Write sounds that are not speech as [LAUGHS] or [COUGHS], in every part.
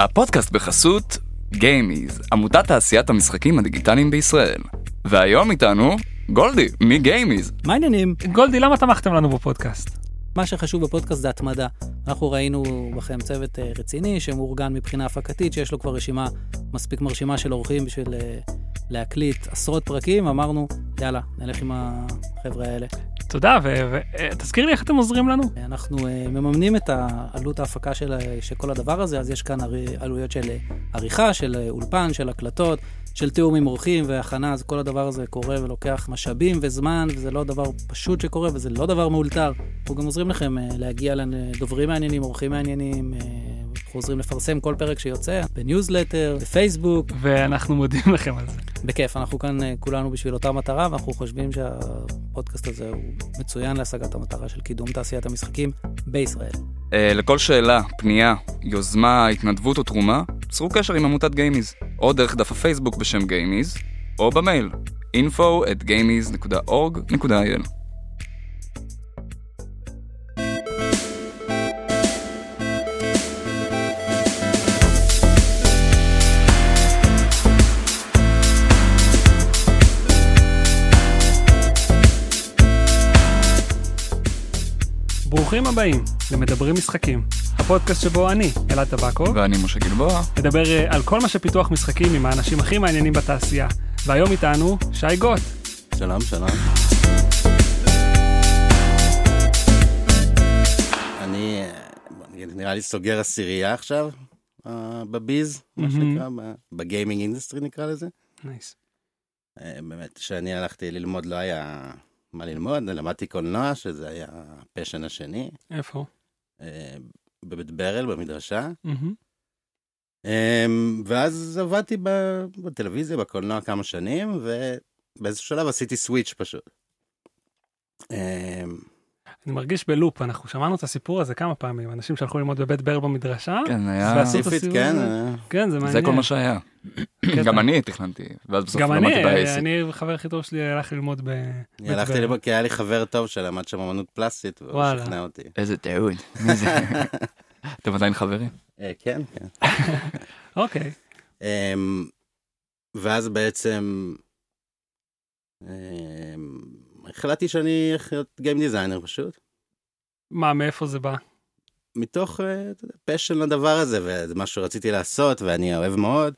הפודקאסט בחסות גיימיז, עמותת תעשיית המשחקים הדיגיטליים בישראל. והיום איתנו גולדי מגיימיז. מה העניינים? גולדי, למה תמכתם לנו בפודקאסט? מה שחשוב בפודקאסט זה התמדה. אנחנו ראינו בכם צוות אה, רציני שמאורגן מבחינה הפקתית, שיש לו כבר רשימה מספיק מרשימה של אורחים בשביל אה, להקליט עשרות פרקים, אמרנו, יאללה, נלך עם החבר'ה האלה. תודה, ותזכיר לי איך אתם עוזרים לנו. אנחנו אה, מממנים את עלות ההפקה של, של כל הדבר הזה, אז יש כאן עלויות של עריכה, של אולפן, של הקלטות, של תיאום עם אורחים והכנה, אז כל הדבר הזה קורה ולוקח משאבים וזמן, וזה לא דבר פשוט שקורה, וזה לא דבר מאולתר. אנחנו גם עוזרים לכם אה, להגיע לדוברים מעניינים, אורחים מעניינים. אה, אנחנו עוזרים לפרסם כל פרק שיוצא, בניוזלטר, בפייסבוק. ואנחנו מודים לכם על זה. בכיף, אנחנו כאן אה, כולנו בשביל אותה מטרה, ואנחנו חושבים שהפודקאסט הזה הוא מצוין להשגת המטרה של קידום תעשיית המשחקים בישראל. Uh, לכל שאלה, פנייה, יוזמה, התנדבות או תרומה, צרו קשר עם עמותת גיימיז, או דרך דף הפייסבוק בשם גיימיז, או במייל info ברוכים הבאים למדברים משחקים, הפודקאסט שבו אני, אלעד טבקו, ואני משה גלבוע, מדבר אה, על כל מה שפיתוח משחקים עם האנשים הכי מעניינים בתעשייה. והיום איתנו שי גוט. שלום, שלום. אני נראה לי סוגר עשירייה עכשיו uh, ב biz, mm-hmm. מה שנקרא, ב gaming industry נקרא לזה. nice. Nice. Uh, באמת, כשאני הלכתי ללמוד לא היה מה ללמוד, למדתי קולנוע, שזה היה הפשן השני. איפה? אה, בבית ברל, במדרשה. Mm-hmm. ואז עבדתי בטלוויזיה, בקולנוע כמה שנים, ובאיזשהו שלב עשיתי סוויץ' פשוט. אני מרגיש בלופ, אנחנו שמענו את הסיפור הזה כמה פעמים, אנשים שהלכו ללמוד בבית בר במדרשה. כן, היה... ספציפית, כן. כן, זה מעניין. זה כל מה שהיה. גם אני תכננתי, ואז בסוף למדתי בעסק. גם אני, החבר הכי טוב שלי הלך ללמוד בבית בר. אני הלכתי ללמוד כי היה לי חבר טוב שלמד שם אמנות פלסטית, והוא שכנע אותי. איזה טעות, [LAUGHS] מי זה? אתם עדיין חברים? אה, כן, כן. [LAUGHS] אוקיי. אמ, ואז בעצם אמ, החלטתי שאני הולך להיות גיים דיזיינר פשוט. מה, מאיפה זה בא? מתוך passion לדבר הזה, וזה משהו שרציתי לעשות, ואני אוהב מאוד.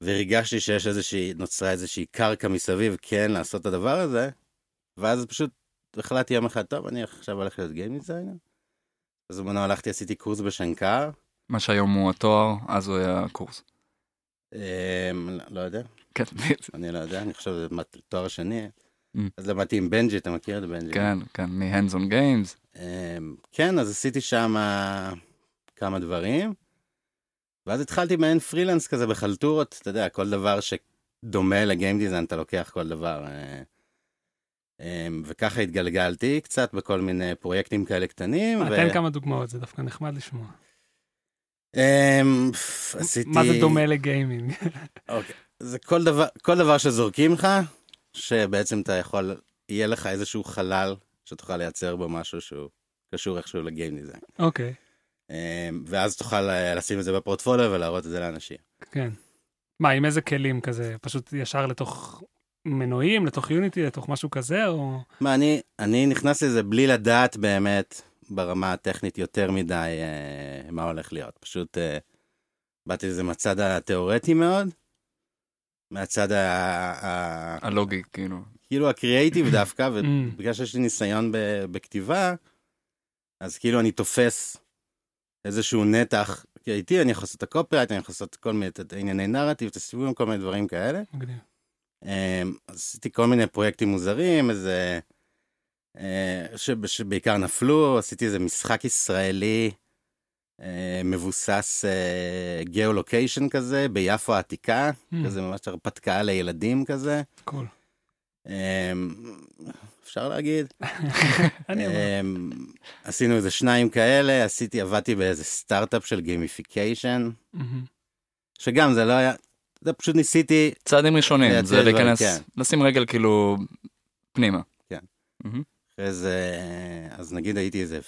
והרגשתי שיש איזושהי, נוצרה איזושהי קרקע מסביב, כן, לעשות את הדבר הזה. ואז פשוט החלטתי יום אחד, טוב, אני עכשיו הולך להיות game designer. אז בזמנו הלכתי, עשיתי קורס בשנקר. מה שהיום הוא התואר, אז הוא היה קורס. אמ, לא יודע. כן. אני לא יודע, אני חושב שזה תואר שני. Mm. אז למדתי עם בנג'י, אתה מכיר את בנג'י? כן, כן, מ-hands on games. אמ, כן, אז עשיתי שם כמה דברים, ואז התחלתי מעין פרילנס כזה בחלטורות, אתה יודע, כל דבר שדומה לגיים דיזיין, אתה לוקח כל דבר. אה, אמ, וככה התגלגלתי קצת בכל מיני פרויקטים כאלה קטנים. תן כמה דוגמאות, זה דווקא נחמד לשמוע. אמ, עשיתי... מה זה דומה לגיימינג? אוקיי, זה כל דבר, כל דבר שזורקים לך, שבעצם אתה יכול, יהיה לך איזשהו חלל שתוכל לייצר בו משהו שהוא קשור איכשהו לגיים דיזיין. אוקיי. אמ, ואז תוכל אה, לשים את זה בפורטפוליו ולהראות את זה לאנשים. כן. מה, עם איזה כלים כזה? פשוט ישר לתוך מנועים, לתוך יוניטי, לתוך משהו כזה, או... מה, אני, אני נכנס לזה בלי לדעת באמת ברמה הטכנית יותר מדי אה, מה הולך להיות. פשוט אה, באתי לזה מהצד התיאורטי מאוד, מהצד ה... הלוגי, כאילו. כאילו הקריאייטיב [CLEARS THROAT] דווקא, ובגלל שיש לי ניסיון בכתיבה, אז כאילו אני תופס איזשהו נתח, איתי אני יכול לעשות את ה copywrite, אני יכול לעשות כל מיני ענייני נרטיב, את הסיבובים, כל מיני דברים כאלה. אמ, עשיתי כל מיני פרויקטים מוזרים, איזה... אה, שבעיקר נפלו, עשיתי איזה משחק ישראלי מבוסס geolocation אה, כזה, ביפו העתיקה, mm. כזה ממש הרפתקה לילדים כזה. cool. אמ, אפשר להגיד. [LAUGHS] אמ, עשינו איזה שניים כאלה, עשיתי, עבדתי באיזה סטארט-אפ של gamification, שגם זה לא היה, זה פשוט ניסיתי... צעדים ראשונים, זה להיכנס, כן. לשים רגל כאילו פנימה. כן. אחרי זה, אז נגיד הייתי איזה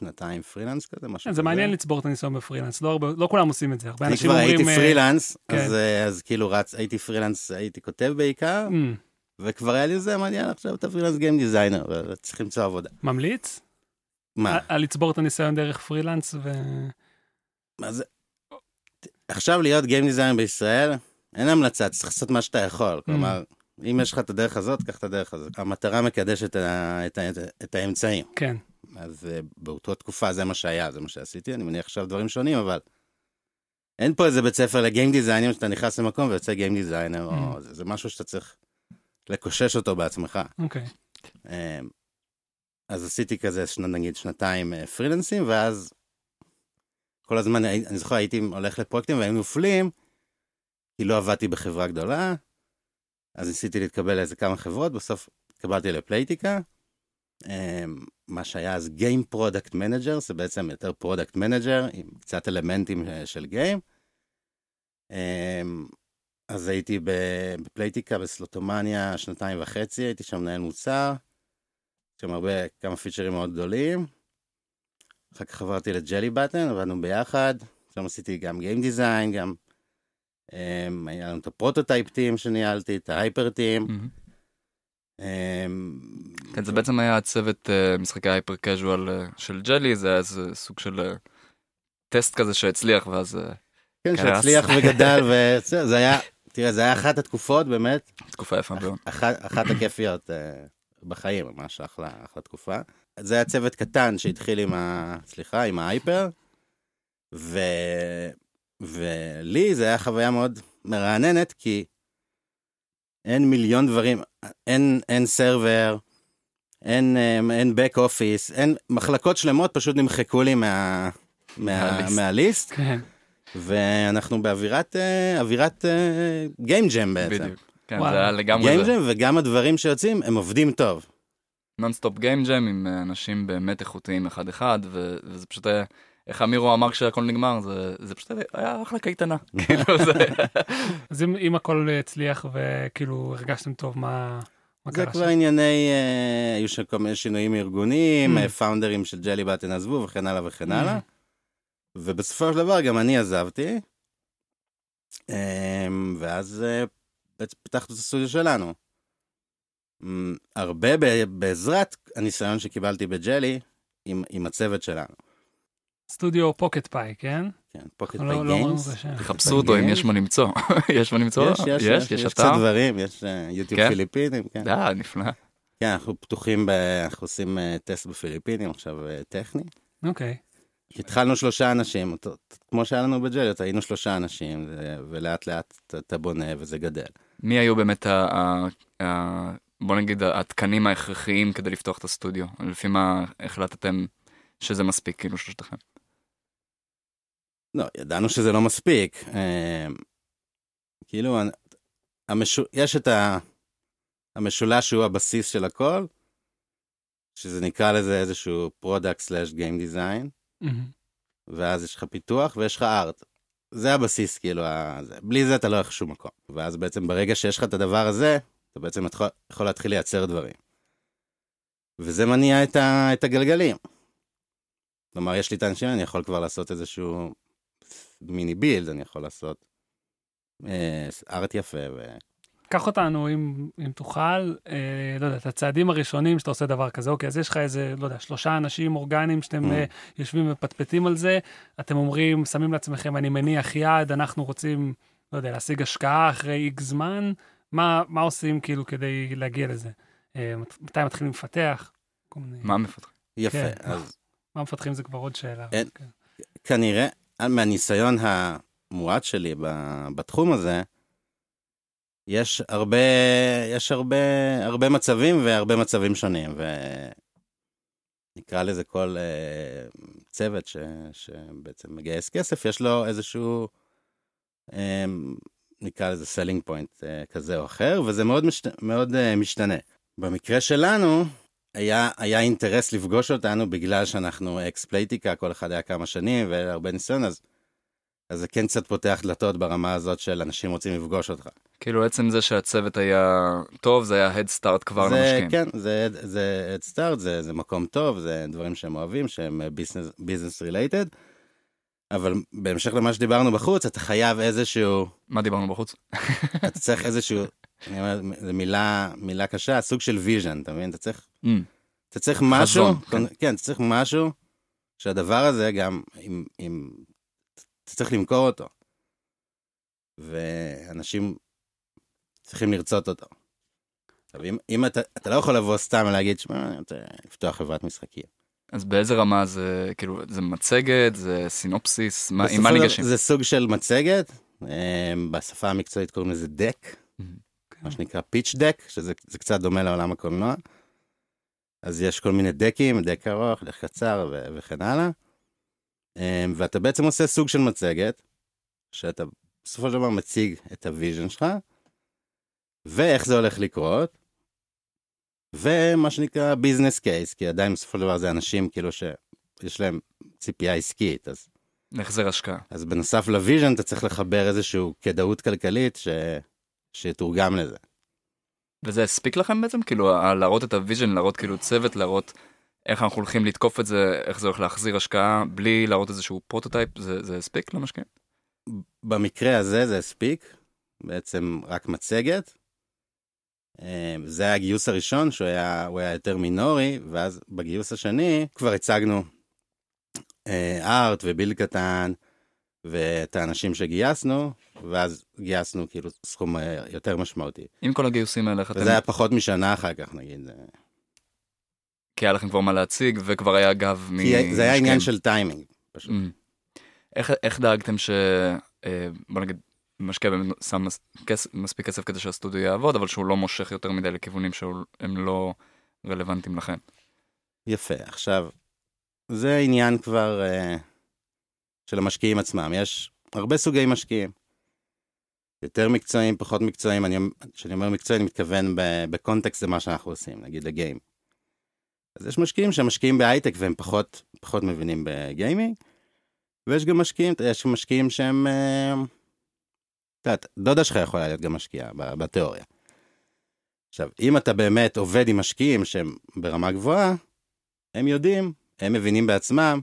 שנתיים פרילנס כזה, משהו כן, כזה. זה מעניין לצבור את הניסיון בפרילנס, לא, הרבה, לא כולם עושים את זה, הרבה אני אנשים כבר אומרים... הייתי אה, פרילנס, כן. אז, אה, אז כאילו רץ, הייתי פרילנס, הייתי כותב בעיקר, "אמ, וכבר היה לי זה מעניין עכשיו אתה פרילנס game designer, וצריך למצוא עבודה. ממליץ? מה? על- לצבור את הניסיון דרך פרילנס ו... מה זה? עכשיו להיות game designer בישראל, אין המלצה, צריך לעשות מה שאתה Mm. יכול. כלומר, אם יש לך את הדרך הזאת, קח את הדרך הזאת. המטרה מקדשת את, ה- את, ה- את האמצעים. כן, אז uh, באותה תקופה זה מה שהיה, זה מה שעשיתי, אני מניח עכשיו דברים שונים, אבל אין פה איזה בית ספר לגיים דיזיינרים שאתה נכנס למקום ויוצא גיים דיזיינר, או Mm. זה, זה משהו שאתה צריך לקושש אותו בעצמך. אוקיי. Um, אז עשיתי כזה, שנה, נגיד, שנתיים uh, פרילנסים, ואז כל הזמן, הי- אני זוכר, הייתי הולך לפרויקטים והיינו נופלים, כי לא עבדתי בחברה גדולה, אז ניסיתי להתקבל לאיזה כמה חברות, בסוף התקבלתי לפלייטיקה. Um, מה שהיה אז Game Product Manager, זה בעצם יותר Product Manager, עם קצת אלמנטים אה, של Game. Um, אז הייתי בפלייטיקה, בסלוטומניה, שנתיים וחצי, הייתי שם מנהל מוצר, שם הרבה, כמה פיצ'רים מאוד גדולים. אחר כך עברתי לג'לי באטן, עבדנו ביחד, שם עשיתי גם Game Design, גם... Um, היה לנו את ה prototype team שניהלתי, את ה hyper team. mm-hmm. Um, כן, זה בעצם היה הצוות אה, משחקי hyper casual אה, של ג'לי, זה היה איזה סוג של אה, טסט כזה שהצליח, ואז כן. שהצליח וגדל, וזה זה היה, תראה, זה היה אחת התקופות, באמת, תקופה יפה מאוד. אחת, הכיפיות בחיים, ממש אחלה, אחלה תקופה. זה היה צוות קטן שהתחיל עם ה... סליחה, עם ההייפר, ו... ולי זה היה חוויה מאוד מרעננת, כי אין מיליון דברים, אין, אין סרבר, אין, אה, אין back office, אין, מחלקות שלמות פשוט נמחקו לי מה, מה, מהליסט. מהליסט, כן. ואנחנו באווירת, אה, אווירת גיים ג'ם בעצם. בדיוק. כן, וואו. זה היה לגמרי גיים זה. ג'ם וגם הדברים שיוצאים הם עובדים טוב. נונסטופ גיים ג'ם עם אה, אנשים באמת איכותיים אחד אחד, ו- וזה פשוט היה, איך אמירו אמר כשהכל נגמר, זה, זה פשוט היה אחלה קייטנה. [LAUGHS] כאילו זה... [LAUGHS] אז אם, אם הכל הצליח וכאילו הרגשתם טוב, מה, מה זה כבר? ענייני, אה, היו שם כל מיני שינויים ארגוניים, Mm. אה, פאונדרים של ג'לי באטן עזבו וכן הלאה וכן הלאה. Mm. ובסופו של דבר גם אני עזבתי, אמ, ואז אה, בעצם פיתחנו את הסטודיו שלנו. אמ, הרבה בעזרת הניסיון שקיבלתי בג'לי עם, עם הצוות שלנו. סטודיו פוקט פאי, כן? כן, פוקט לא- פיי לא אמרנו גיימס. תחפשו אותו אם יש מה למצוא. [LAUGHS] יש מה למצוא? יש, יש, יש, יש קצת? דברים, יש אה, יוטיוב כן? פיליפינים, כן. אה, נפלא. כן, אנחנו פתוחים. אנחנו עושים אה, טסט בפיליפינים עכשיו אה, טכני. אוקיי. התחלנו שלושה אנשים, כמו שהיה לנו בג'ליות, היינו שלושה אנשים, ולאט לאט אתה- בונה וזה גדל. מי היו באמת, בוא נגיד, התקנים ההכרחיים כדי לפתוח את הסטודיו? לפי מה החלטתם שזה מספיק, כאילו, שלושתכם? לא, ידענו שזה לא מספיק. אה, כאילו, המשו... יש את ה... המשולש שהוא הבסיס של הכל, שזה נקרא לזה איזשהו product slash game design, mm-hmm. ואז יש לך פיתוח ויש לך art. זה הבסיס, כאילו, ה... זה. בלי זה אתה לא הולך לשום מקום. ואז בעצם ברגע שיש לך את הדבר הזה, אתה בעצם יכול, יכול להתחיל לייצר דברים. וזה מניע את, ה... את הגלגלים. כלומר, יש לי את האנשים, אני יכול כבר לעשות איזשהו מיני בילד, אני יכול לעשות אה, ארט יפה, ו... קח אותנו, אם, אם תוכל, אה, לא יודע, את הצעדים הראשונים שאתה עושה דבר כזה. אוקיי, אז יש לך איזה, לא יודע, שלושה אנשים אורגניים שאתם Mm. אה, יושבים ומפטפטים על זה, אתם אומרים, שמים לעצמכם, אני מניח יד, אנחנו רוצים, לא יודע, להשיג השקעה אחרי איקס זמן, מה, מה עושים כאילו כדי להגיע לזה? אה, מת- מתי מתחילים לפתח? כל מיני... מה מפתחים? יפה. כן. אז מה מפתחים זה כבר עוד שאלה. אין. כן. כנראה, מהניסיון המועט שלי בתחום הזה, יש הרבה, יש הרבה, הרבה מצבים והרבה מצבים שונים, ונקרא לזה כל uh, צוות ש, שבעצם מגייס כסף, יש לו איזשהו, um, נקרא לזה selling point uh, כזה או אחר, וזה מאוד, משת, מאוד uh, משתנה. במקרה שלנו, היה, היה אינטרס לפגוש אותנו בגלל שאנחנו אקס פלייטיקה, כל אחד היה כמה שנים והרבה ניסיון, אז, אז זה כן קצת פותח דלתות ברמה הזאת של אנשים רוצים לפגוש אותך. כאילו עצם זה שהצוות היה טוב, זה היה head start כבר זה, למשקיעים. כן, זה, זה head start, זה, זה מקום טוב, זה דברים שהם אוהבים, שהם business, business related. אבל בהמשך למה שדיברנו בחוץ, אתה חייב איזשהו, מה דיברנו בחוץ? אתה צריך איזשהו, אני אומר, זו מילה, מילה קשה, סוג של vision, אתה מבין? אתה צריך, Mm, אתה צריך משהו, חזון, כן. כן, אתה צריך משהו, שהדבר הזה גם, אם, אם, אתה צריך למכור אותו. ואנשים צריכים לרצות אותו. עכשיו, אם, אם אתה, אתה לא יכול לבוא סתם ולהגיד, שמע, אני רוצה לפתוח חברת משחקים. אז באיזה רמה זה, כאילו, זה מצגת, זה סינופסיס, מה, עם מה ניגשים? זה סוג של מצגת, אמ, בשפה המקצועית קוראים לזה deck, מה שנקרא pitch deck, שזה זה קצת דומה לעולם הקולנוע. אז יש כל מיני דקים, deck ארוך, deck קצר ו- וכן הלאה. אמ, ואתה בעצם עושה סוג של מצגת, שאתה בסופו של דבר מציג את ה vision שלך, ואיך זה הולך לקרות, ומה שנקרא business case, כי עדיין בסופו של דבר זה אנשים כאילו שיש להם ציפייה עסקית, אז, החזר השקעה. אז בנוסף ל vision אתה צריך לחבר איזושהי כדאיות כלכלית ש... שתורגם לזה. וזה הספיק לכם בעצם? כאילו, להראות את ה vision, להראות כאילו צוות, להראות איך אנחנו הולכים לתקוף את זה, איך זה הולך להחזיר השקעה, בלי להראות איזשהו prototype, זה, זה הספיק למשקיעים? במקרה הזה זה הספיק, בעצם רק מצגת. אה, זה היה הגיוס הראשון, שהוא היה, היה יותר מינורי, ואז בגיוס השני כבר הצגנו אה, ארט וביל קטן, ואת האנשים שגייסנו, ואז גייסנו כאילו סכום אה, יותר משמעותי. עם כל הגיוסים האלה, איך אתם... וזה היה פחות משנה אחר כך, נגיד. כי היה לכם כבר מה להציג, וכבר היה גב מ... כי זה היה עניין. של טיימינג, פשוט. Mm. איך, איך דאגתם ש... אה, בוא נגיד, משקיע באמת שם מס, כס, מספיק כסף כדי שהסטודיו יעבוד, אבל שהוא לא מושך יותר מדי לכיוונים שהם לא רלוונטיים לכם. יפה. עכשיו, זה עניין כבר uh, של המשקיעים עצמם. יש הרבה סוגי משקיעים. יותר מקצועיים, פחות מקצועיים. אני- כשאני אומר מקצועי, אני מתכוון בקונטקסט למה שאנחנו עושים, נגיד לגיים. אז יש משקיעים שמשקיעים בהייטק והם פחות, פחות מבינים בגיימינג, ויש גם משקיעים, יש משקיעים שהם... אה, את יודעת, דודה שלך יכולה להיות גם משקיעה בתיאוריה. עכשיו, אם אתה באמת עובד עם משקיעים שהם ברמה גבוהה, הם יודעים, הם מבינים בעצמם,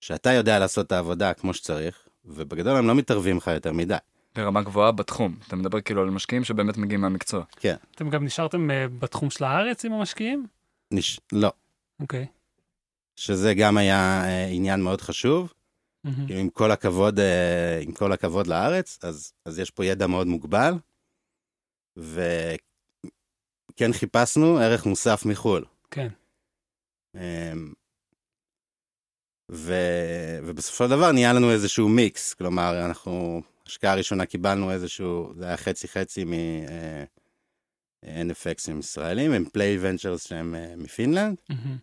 שאתה יודע לעשות את העבודה כמו שצריך, ובגדול הם לא מתערבים לך יותר מדי. ברמה גבוהה בתחום. אתה מדבר כאילו על משקיעים שבאמת מגיעים מהמקצוע. אתם גם נשארתם אה, בתחום של הארץ עם המשקיעים? נש... לא. אוקיי. שזה גם היה אה, עניין מאוד חשוב. כאילו, עם כל הכבוד, אה, עם כל הכבוד לארץ, אז, אז יש פה ידע מאוד מוגבל, וכן חיפשנו ערך מוסף מחו"ל. כן. אמ, ו... ובסופו של דבר נהיה לנו איזשהו מיקס, כלומר, אנחנו, השקעה הראשונה קיבלנו איזשהו, זה היה חצי חצי מ-NFX הם ישראלים, הם Play Ventures שהם אה, מפינלנד, mm-hmm.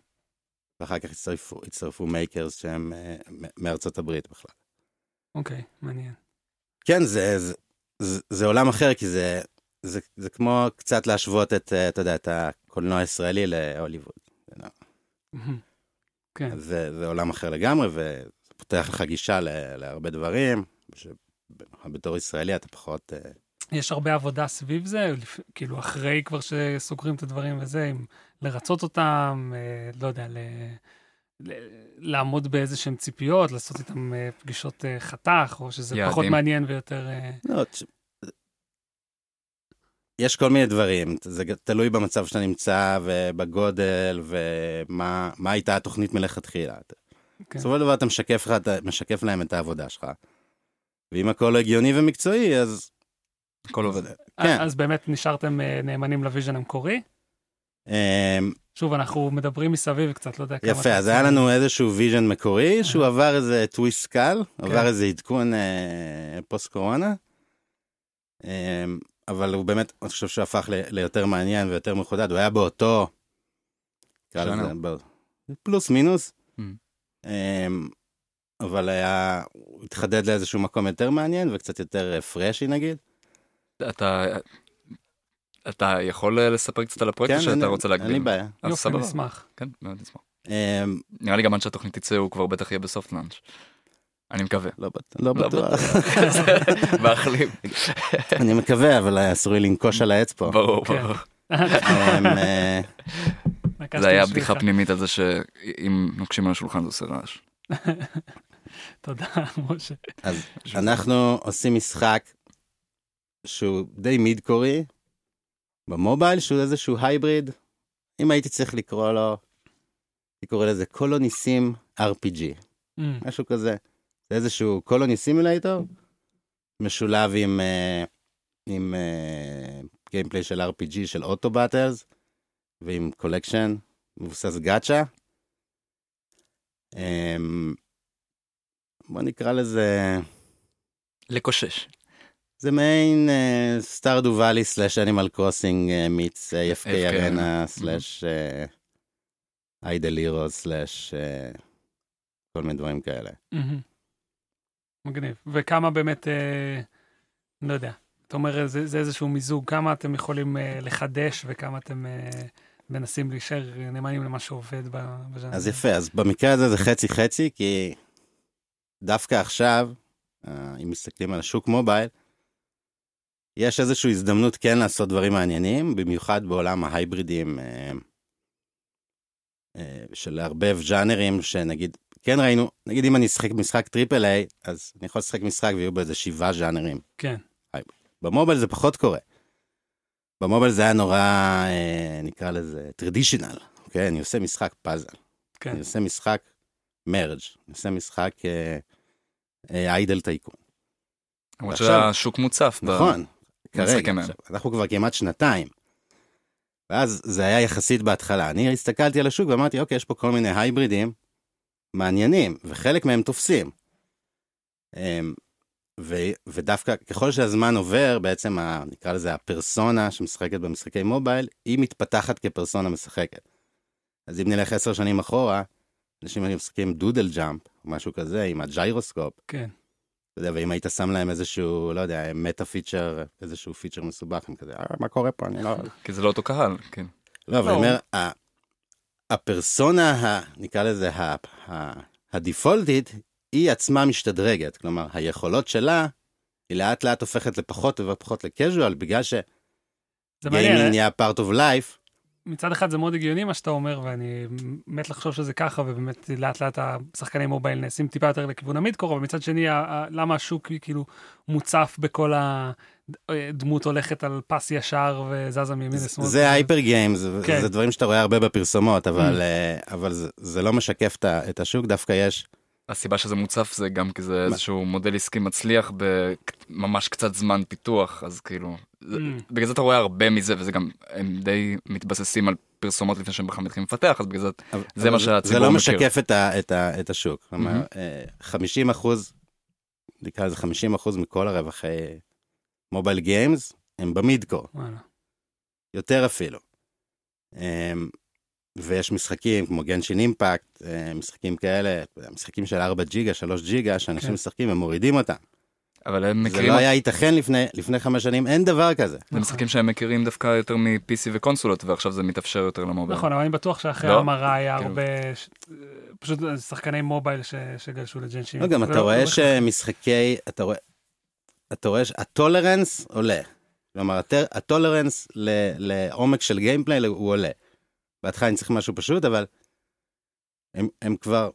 ואחר כך הצטרפו, הצטרפו Makers שהם אה, מארצות הברית בכלל. אוקיי, מעניין. כן, זה, זה, זה, זה עולם אחר, כי זה, זה, זה כמו קצת להשוות את, אה, אתה יודע, את הקולנוע הישראלי להוליווד. מהמם. כן. אז זה, זה עולם אחר לגמרי, וזה פותח לך גישה ל- להרבה דברים, שבתור ישראלי אתה פחות... אה, יש הרבה עבודה סביב זה, כאילו אחרי כבר שסוגרים את הדברים וזה, אם לרצות אותם, אה, לא יודע, ל... ל- לעמוד באיזה שהם ציפיות, לעשות איתם אה, פגישות חתך, או שזה יעדים. פחות מעניין ויותר... לא, יש כל מיני דברים, זה תלוי במצב שאתה נמצא ובגודל ומה מה הייתה התוכנית מלכתחילה. כן. בסופו של דבר אתה משקף, לך, אתה משקף להם את העבודה שלך. ואם הכל הגיוני ומקצועי, אז הכל עובד. כן. אז באמת נשארתם אה, נאמנים ל vision המקורי. אמ, שוב, אנחנו מדברים מסביב קצת, לא יודע כמה... יפה, אז היה לנו איזשהו vision מקורי, שהוא. עבר איזה טוויסט קל, כן. עבר איזה עדכון אה, פוסט קורונה, אמ, אבל הוא באמת, אני חושב שהוא הפך ל- ליותר מעניין ויותר מחודד, הוא היה באותו, פלוס מינוס, Mm. אמ, אבל היה, הוא התחדד לאיזשהו מקום יותר מעניין וקצת יותר freshy נגיד. אתה... אתה יכול אה, לספר קצת על הפרויקט כן, שאתה רוצה להגביל? אין לי בעיה. אז יופי. נשמח. כן, מאוד נשמח. אמ, נראה לי גם עד שהתוכנית תצא הוא כבר בטח יהיה בסופט לאנץ'. אני מקווה. לא בט- לא לא בטוח. [LAUGHS] מאחלים. אני מקווה, אבל אסור לי לנקוש על העץ פה. ברור, כן. ברור. אמ, אה, [LAUGHS] זה היה. בדיחה פנימית על זה שאם נוקשים על השולחן זה עושה רעש. [LAUGHS] תודה, משה. אז אנחנו עושים משחק שהוא די מידקורי במובייל, שהוא איזשהו hybrid. אם הייתי צריך לקרוא לו, הייתי קורא לזה colony sim RPG, אמ, משהו כזה. זה איזשהו colony simulator, משולב עם, אה, עם gameplay של RPG של auto battles, ועם collection מבוסס gacha. אמ, בוא נקרא לזה... לקושש. זה מעין סטארדו ואלי סלאש אנימל קרוסינג מיץ AFK, ארנה. סלאש איידל הירו סלאש אה, כל מיני דברים כאלה. אמ. מגניב. וכמה באמת, אה, לא יודע, אתה אומר זה זה איזשהו מיזוג, כמה אתם יכולים אה, לחדש וכמה אתם אה, מנסים להישאר נאמנים למה שעובד בז'אנר. אז יפה, אז במקרה הזה זה חצי חצי, כי דווקא עכשיו, אה, אם מסתכלים על השוק מובייל, יש איזושהי הזדמנות כן לעשות דברים מעניינים, במיוחד בעולם ההייברידים אה, אה, של לערבב ז'אנרים שנגיד, כן ראינו, נגיד אם אני אשחק משחק triple A, אז אני יכול לשחק משחק ויהיו בו איזה שבעה ז'אנרים. כן. במובייל זה פחות קורה. במובייל זה היה נורא, אה, נקרא לזה, טרדישיונל, אוקיי? אני עושה משחק פאזל. כן. אני עושה משחק מרג', אני עושה משחק אה, איידל טייקון. למרות שהשוק מוצף. ב- נכון, משחקי כרגע. עכשיו, אנחנו כבר כמעט שנתיים. ואז זה היה יחסית בהתחלה. אני הסתכלתי על השוק ואמרתי, אוקיי, יש פה כל מיני הייברידים מעניינים, וחלק מהם תופסים. אמ, ו- ודווקא ככל שהזמן עובר, בעצם, ה- נקרא לזה הפרסונה שמשחקת במשחקי מובייל, היא מתפתחת כפרסונה משחקת. אז אם נלך עשר שנים אחורה, אנשים היו משחקים Doodle Jump, או משהו כזה, עם הג'יירוסקופ. כן. אתה יודע, ואם היית שם להם איזשהו, לא יודע, meta feature, איזשהו feature מסובך, הם כזה, אה, מה קורה פה? אני לא... כי זה לא אותו קהל, כן. לא, אבל לא. אני אומר, ה- הפרסונה, ה- נקרא לזה, ה- ה- הדיפולטית, היא עצמה משתדרגת. כלומר, היכולות שלה, היא לאט לאט הופכת לפחות ופחות לקז'ואל, בגלל זה מעניין, שגיימינג אה? נהיה part of life. מצד אחד זה מאוד הגיוני מה שאתה אומר, ואני מת לחשוב שזה ככה, ובאמת לאט לאט השחקני מובייל נעשים טיפה יותר לכיוון המידקור, אבל מצד שני, למה השוק כאילו מוצף בכל הדמות הולכת על פס ישר וזזה מימין לשמאל. זה הייפר גיימס, כן. זה דברים שאתה רואה הרבה בפרסומות, אבל, אה, אבל זה- זה לא משקף את השוק, דווקא יש הסיבה שזה מוצף זה גם כי זה איזשהו מודל עסקי מצליח בממש קצת זמן פיתוח, אז כאילו, זה- Mm. בגלל זה אתה רואה הרבה מזה, וזה גם, הם די מתבססים על פרסומות לפני שהם בכלל מתחילים לפתח, אז בגלל זה, אבל- זה אבל מה שהציבור זה לא מכיר. משקף את, ה, את, ה, את השוק. כלומר, מהמם. אה, 50 אחוז, נקרא לזה 50 אחוז מכל הרווחי מובייל גיימס, הם במידקור. יותר אפילו. ויש משחקים כמו גנשין אימפקט, אה, משחקים כאלה, משחקים של 4 ג'יגה, 3 ג'יגה, שאנשים כן. משחקים, הם מורידים אותם. אבל הם זה מכירים, לא היה ייתכן לפני, לפני חמש שנים, אין דבר כזה. זה משחקים שהם מכירים דווקא יותר מ-PC וקונסולות, ועכשיו זה מתאפשר יותר למובייל. נכון, אבל אני בטוח שאחרי לא, ההמרה היה כאילו. הרבה, פשוט שחקני מובייל ש- שגלשו לג'נשין. לא, גם אתה רואה שמשחקי, אתה רואה, אתה רואה שהטולרנס עולה. כלומר, הטולרנס ל- לעומק של גיימפליי הוא עולה. בהתחלה אני צריך משהו פשוט, אבל הם, הם כבר,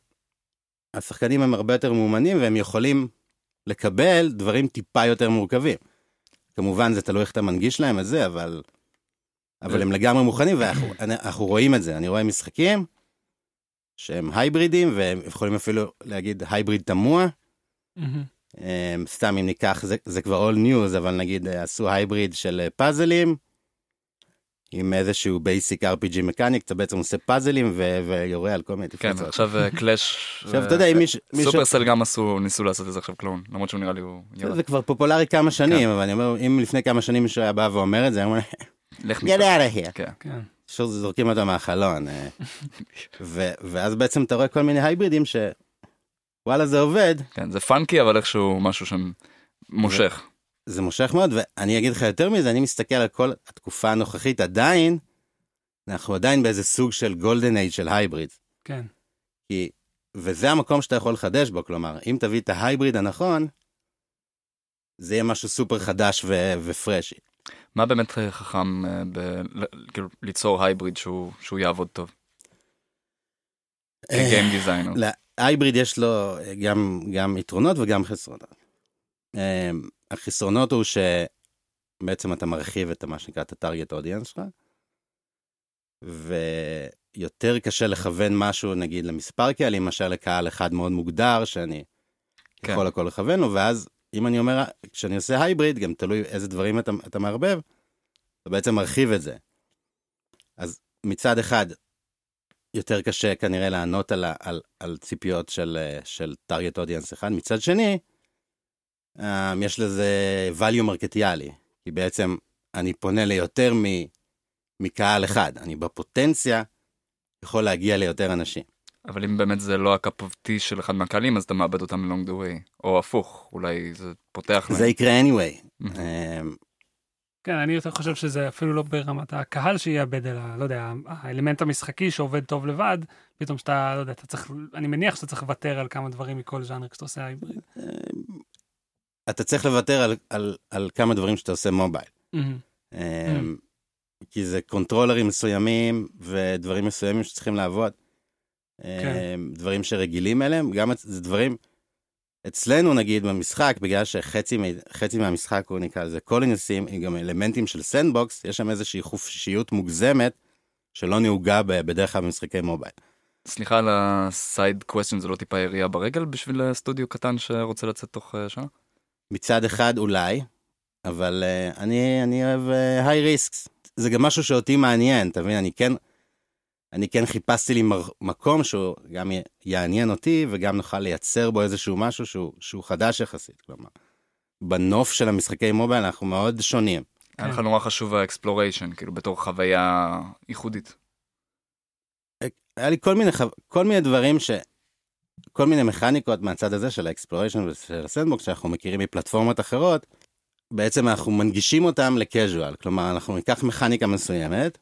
השחקנים הם הרבה יותר מאומנים והם יכולים לקבל דברים טיפה יותר מורכבים. כמובן, זה תלוי איך אתה מנגיש להם את זה, אבל, אבל הם לגמרי מוכנים, ואנחנו אנחנו רואים את זה. אני רואה משחקים שהם הייברידים, והם יכולים אפילו להגיד הייבריד תמוה. אמ, סתם אם ניקח, זה, זה כבר old news, אבל נגיד אה, עשו hybrid של אה, פאזלים, עם איזשהו basic RPG mechanic, אתה בעצם עושה פאזלים ו- ויורה על כל מיני כן, מפלצות. עכשיו Clash, עכשיו, אתה יודע, אם מישהו... Supercell גם עשו, ניסו לעשות את זה עכשיו clone, למרות שהוא נראה לי הוא... זה- זה כבר פופולרי כמה שנים, כן. אבל אני אומר, אם לפני כמה שנים מישהו היה בא ואומר את זה, הוא אומר, לך get מפה. out of here. כן. כן. פשוט זורקים אותו מהחלון. אה. [LAUGHS] ו- ואז בעצם אתה רואה כל מיני הייברידים ש... וואלה, זה עובד, כן, זה funky, אבל איכשהו משהו שם מושך. זה מושך מאוד, ואני אגיד לך יותר מזה, אני מסתכל על כל התקופה הנוכחית, עדיין, אנחנו עדיין באיזה סוג של golden age של hybrid. כן. כי וזה המקום שאתה יכול לחדש בו, כלומר, אם תביא את ה hybrid הנכון, זה יהיה משהו סופר חדש ו- ו freshy. מה באמת אה, חכם אה, ב- כאילו, ליצור hybrid שהוא שהוא יעבוד טוב? כגיים דיזיינר. להייבריד יש לו גם, גם יתרונות וגם חסרונות. החסרונות הוא שבעצם אתה מרחיב את מה שנקרא את הטארגט אודיאנס שלך, ויותר קשה לכוון משהו נגיד למספר קהלים מאשר לקהל אחד מאוד מוגדר שאני כן. יכול הכל לכוון לו, ואז אם אני אומר, כשאני עושה הייבריד, גם תלוי איזה דברים אתה, אתה מערבב, אתה בעצם מרחיב את זה. אז מצד אחד, יותר קשה כנראה לענות על, על, על ציפיות של, של target audience אחד. מצד שני, אה, יש לזה value מרקטיאלי, כי בעצם אני פונה ליותר מ, מקהל אחד. אני בפוטנציה יכול להגיע ליותר אנשים. אבל אם באמת זה לא ה cup of tea של אחד מהקהלים, אז אתה מאבד אותם along the way. או הפוך, אולי זה פותח להם. זה יקרה anyway. אה, כן, אני יותר חושב שזה אפילו לא ברמת הקהל שיאבד, אלא, לא יודע, האלמנט המשחקי שעובד טוב לבד, פתאום שאתה, לא יודע, אתה צריך, אני מניח שאתה צריך לוותר על כמה דברים מכל ז'אנר כשאתה עושה הייבריד. אתה צריך לוותר על, על, על כמה דברים שאתה עושה מובייל. מהמם. אמ, כי זה קונטרולרים מסוימים ודברים מסוימים שצריכים לעבוד. כן. אמ, דברים שרגילים אליהם, גם את- זה דברים, אצלנו נגיד במשחק, בגלל שחצי מ- חצי מהמשחק הוא נקרא לזה colony sim, עם גם אלמנטים של sandbox, יש שם איזושהי חופשיות מוגזמת שלא נהוגה בדרך כלל במשחקי מובייל. סליחה על ה side question, זה לא טיפה ירייה ברגל בשביל סטודיו קטן שרוצה לצאת תוך אה, שנה? מצד אחד אולי, אבל uh, אני, אני אוהב high uh, risks. זה גם משהו שאותי מעניין, אתה מבין? אני כן, אני כן חיפשתי לי מר, מקום שהוא גם י- יעניין אותי וגם נוכל לייצר בו איזשהו משהו שהוא, שהוא חדש יחסית. כלומר, בנוף של המשחקי מובייל אנחנו מאוד שונים. היה לך כן. נורא חשוב ה exploration, כאילו בתור חוויה ייחודית. היה לי כל מיני, חו- כל מיני דברים ש... כל מיני מכניקות מהצד הזה של ה exploration ושל ה sandbox שאנחנו מכירים מפלטפורמות אחרות, בעצם אנחנו מנגישים אותם ל casual. כלומר, אנחנו ניקח מכניקה מסוימת,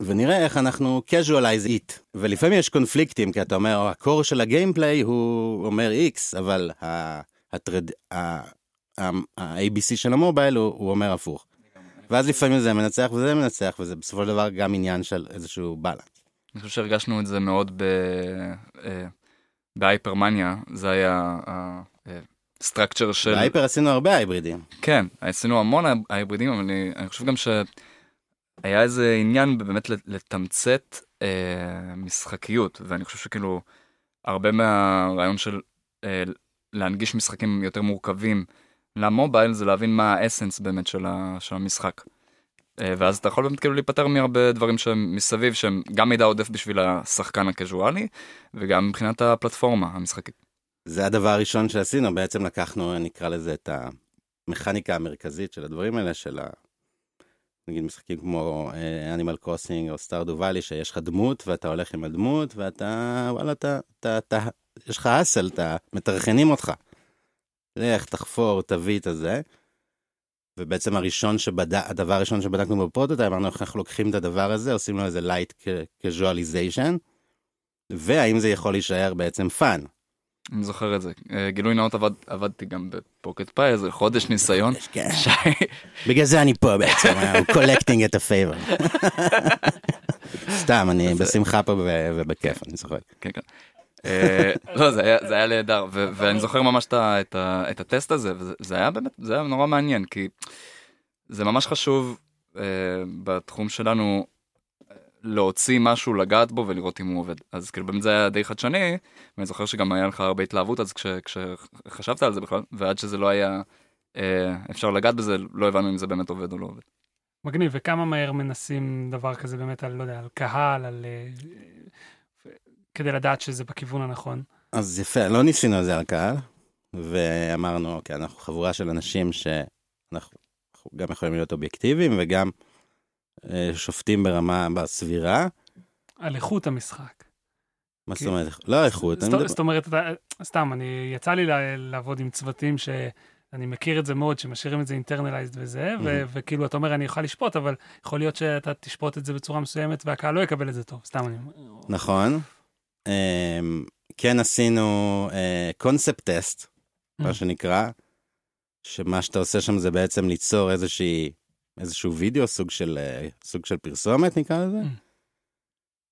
ונראה איך אנחנו casualize it. ולפעמים יש קונפליקטים, כי אתה אומר, "או, ה core של ה gameplay הוא אומר X, אבל ה-ABC של המובייל הוא, הוא אומר הפוך. ואז לפעמים זה מנצח וזה מנצח, וזה בסופו של דבר גם עניין של איזשהו בלנס. אני חושב שהרגשנו את זה מאוד ב... אה, בהייפרמניה, זה היה הסטרקצ'ר של... בהייפר עשינו הרבה הייברידים. כן, עשינו המון הייברידים, אבל אני, אני חושב גם שהיה איזה עניין באמת לתמצת אה, משחקיות, ואני חושב שכאילו הרבה מהרעיון של אה, להנגיש משחקים יותר מורכבים למובייל זה להבין מה האסנס באמת של, ה, של המשחק. אה, ואז אתה יכול באמת כאילו להיפטר מהרבה דברים שהם מסביב שהם גם מידע עודף בשביל השחקן הקזואלי וגם מבחינת הפלטפורמה המשחקית. זה הדבר הראשון שעשינו, בעצם לקחנו, נקרא לזה, את המכניקה המרכזית של הדברים האלה, של ה... נגיד משחקים כמו אנימל קרוסינג או סטארדו ואלי, שיש לך דמות ואתה הולך עם הדמות ואתה, וואלה, אתה, אתה, אתה, יש לך hassle, אתה, מטרחנים אותך. לך, תחפור, תביא את הזה. ובעצם הראשון שבדק, הדבר הראשון שבדקנו ב prototype, אמרנו איך אנחנו לוקחים את הדבר הזה, עושים לו איזה light casualization, והאם זה יכול להישאר בעצם fun. אני זוכר את זה. אה, גילוי נאות עבד, עבדתי גם בפוקט פאי, איזה חודש ניסיון. כן. שי, בגלל זה אני פה בעצם, הוא collecting את ה favor. [LAUGHS] סתם, אני בשמחה פה ובכיף, אני צוחק. כן, כן. אה, לא, זה היה, נהדר, ואני זוכר ממש את, הטסט הזה, וזה זה היה באמת, זה היה נורא מעניין, כי זה ממש חשוב אה, בתחום שלנו אה, להוציא משהו, לגעת בו ולראות אם הוא עובד. אז כאילו באמת זה היה די חדשני, ואני זוכר שגם היה לך הרבה התלהבות אז כש, כשחשבת על זה בכלל, ועד שזה לא היה אפשר לגעת בזה, לא הבנו אם זה באמת עובד או לא עובד. מגניב, וכמה מהר מנסים דבר כזה באמת על, לא יודע, על קהל, על... כדי לדעת שזה בכיוון הנכון. אז יפה, לא ניסינו את זה על קהל, ואמרנו, אוקיי, אנחנו חבורה של אנשים שאנחנו אנחנו גם יכולים להיות אובייקטיביים וגם אה, שופטים ברמה, בסבירה. על איכות המשחק. מה זאת אומרת? לא איכות, אני זאת, אומרת, סתם, אני, יצא לי לעבוד עם צוותים שאני מכיר את זה מאוד, שמשאירים את זה אינטרנליזד וזה, ו- Mhm. וכאילו, אתה אומר, אני אוכל לשפוט, אבל יכול להיות שאתה תשפוט את זה בצורה מסוימת והקהל לא יקבל את זה טוב, סתם אני אומר. נכון. אמ, כן עשינו קונספט טסט, מה Mm. שנקרא, שמה שאתה עושה שם זה בעצם ליצור איזושהי, איזשהו וידאו, סוג של, אה, סוג של פרסומת נקרא לזה, Mm.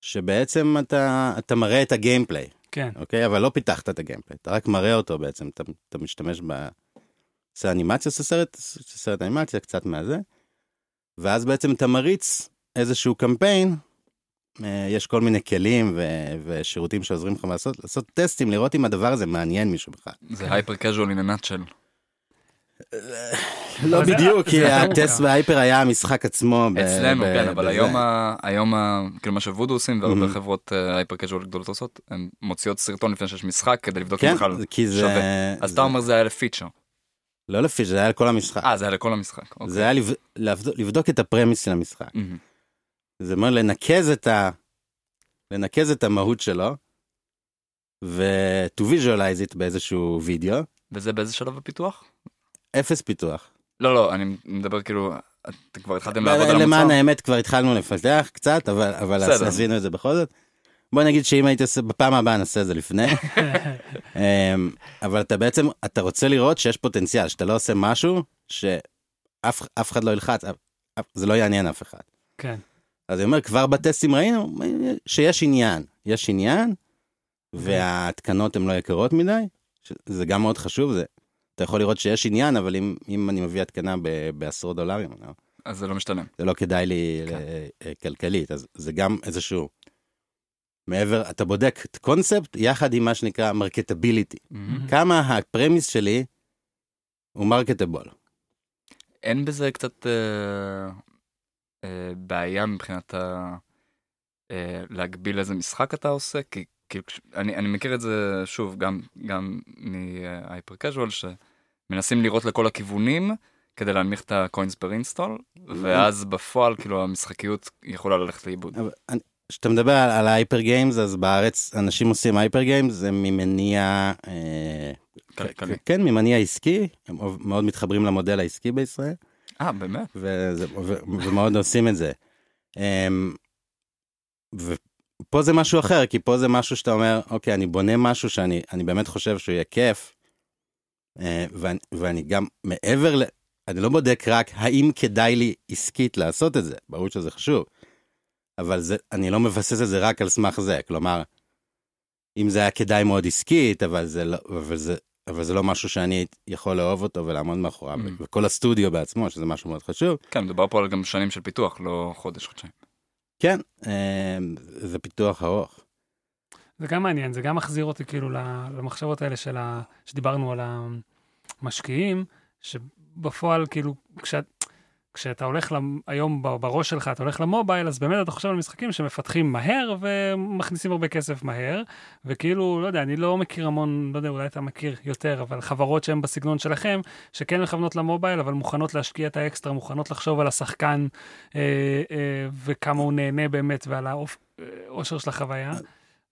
שבעצם אתה, אתה מראה את הגיימפליי, כן. אוקיי? אבל לא פיתחת את הגיימפליי, אתה רק מראה אותו בעצם, אתה, אתה משתמש ב... עושה אנימציה, עושה סרט, סרט אנימציה קצת מהזה, ואז בעצם אתה מריץ איזשהו קמפיין, אה, יש כל מיני כלים ו- ושירותים שעוזרים לך לעשות, לעשות טסטים, לראות אם הדבר הזה מעניין מישהו בכלל. זה הייפר קז'ואל in a nutshell. לא בדיוק, כי הטסט. בהייפר היה המשחק עצמו. אצלנו, ב- כן, אבל. היום, ה- היום, ה- כאילו מה שוודו עושים, והרבה. חברות הייפר קז'ואל גדולות עושות, הן מוציאות סרטון לפני שיש משחק כדי לבדוק כן, אם בכלל כי זה... שווה. אז זה- אתה אומר זה היה לפיצ'ר. לא לפי, זה היה לכל המשחק. אה, זה היה לכל המשחק. אוקיי. זה היה לב- לבדוק- לבדוק את הפרמיס של המשחק. זה אומר לנקז את ה... לנקז את המהות שלו, ו-to visualize it באיזשהו וידאו, וזה באיזה שלב הפיתוח? אפס פיתוח. לא, לא, אני מדבר כאילו, אתם כבר התחלתם לעבוד על למען המוצר? האמת כבר התחלנו לפתח קצת, אבל, אבל. עשינו את זה בכל זאת. בוא נגיד שאם הייתי עושה, בפעם הבאה נעשה את זה לפני. [LAUGHS] אמ, אבל אתה בעצם, אתה רוצה לראות שיש פוטנציאל, שאתה לא עושה משהו שאף אף אחד לא ילחץ, אף- אף- זה לא יעניין אף אחד. כן. אז אני אומר, כבר בטסטים ראינו שיש עניין, יש עניין, וההתקנות הן לא יקרות מדי, זה גם מאוד חשוב, זה, אתה יכול לראות שיש עניין, אבל אם, אם אני מביא התקנה ב- בעשרות דולרים, לא, אז זה לא משתלם. זה לא כדאי לי כן. כן. כלכלית, אז זה גם איזשהו, מעבר, אתה בודק את קונספט יחד עם מה שנקרא marketability. מהמם. כמה ה premise שלי הוא marketable. אין בזה קצת אה, אה, בעיה מבחינת ה... אה, להגביל איזה משחק אתה עושה? כי כאילו, כש- אני, אני מכיר את זה שוב, גם, גם מ hyper casual, שמנסים לירות לכל הכיוונים כדי להנמיך את ה cost per install, ואז בפועל כאילו המשחקיות יכולה ללכת לאיבוד. כשאתה מדבר על, על ה hyper games, אז בארץ אנשים עושים hyper games, זה ממניע... אה, כלכלי. כן, ממניע עסקי, הם מאוד מתחברים למודל העסקי בישראל. אה, באמת? ומאוד עושים את זה. אמ, ופה זה משהו אחר, כי פה זה משהו שאתה אומר, אוקיי, אני בונה משהו שאני אני באמת חושב שהוא יהיה כיף, אה, ואני גם מעבר ל... אני לא בודק רק האם כדאי לי עסקית לעשות את זה, ברור שזה חשוב, אבל זה, אני לא מבסס את זה רק על סמך זה, כלומר, אם זה היה כדאי מאוד עסקית, אבל זה לא, אבל זה, אבל זה לא משהו שאני יכול לאהוב אותו ולעמוד מאחוריו, Mm. וכל הסטודיו בעצמו, שזה משהו מאוד חשוב. כן, מדובר פה על גם שנים של פיתוח, לא חודש, חודשיים. כן, אה, זה פיתוח ארוך. זה גם מעניין, זה גם מחזיר אותי כאילו למחשבות האלה של ה... שדיברנו על המשקיעים, שבפועל כאילו, כשאת... כשאתה הולך למ... היום בראש שלך, אתה הולך למובייל, אז באמת אתה חושב על משחקים שמפתחים מהר ומכניסים הרבה כסף מהר, וכאילו, לא יודע, אני לא מכיר המון, לא יודע, אולי אתה מכיר יותר, אבל חברות שהן בסגנון שלכם, שכן מכוונות למובייל, אבל מוכנות להשקיע את האקסטרה, מוכנות לחשוב על השחקן אה, אה, וכמה הוא נהנה באמת ועל האושר של החוויה.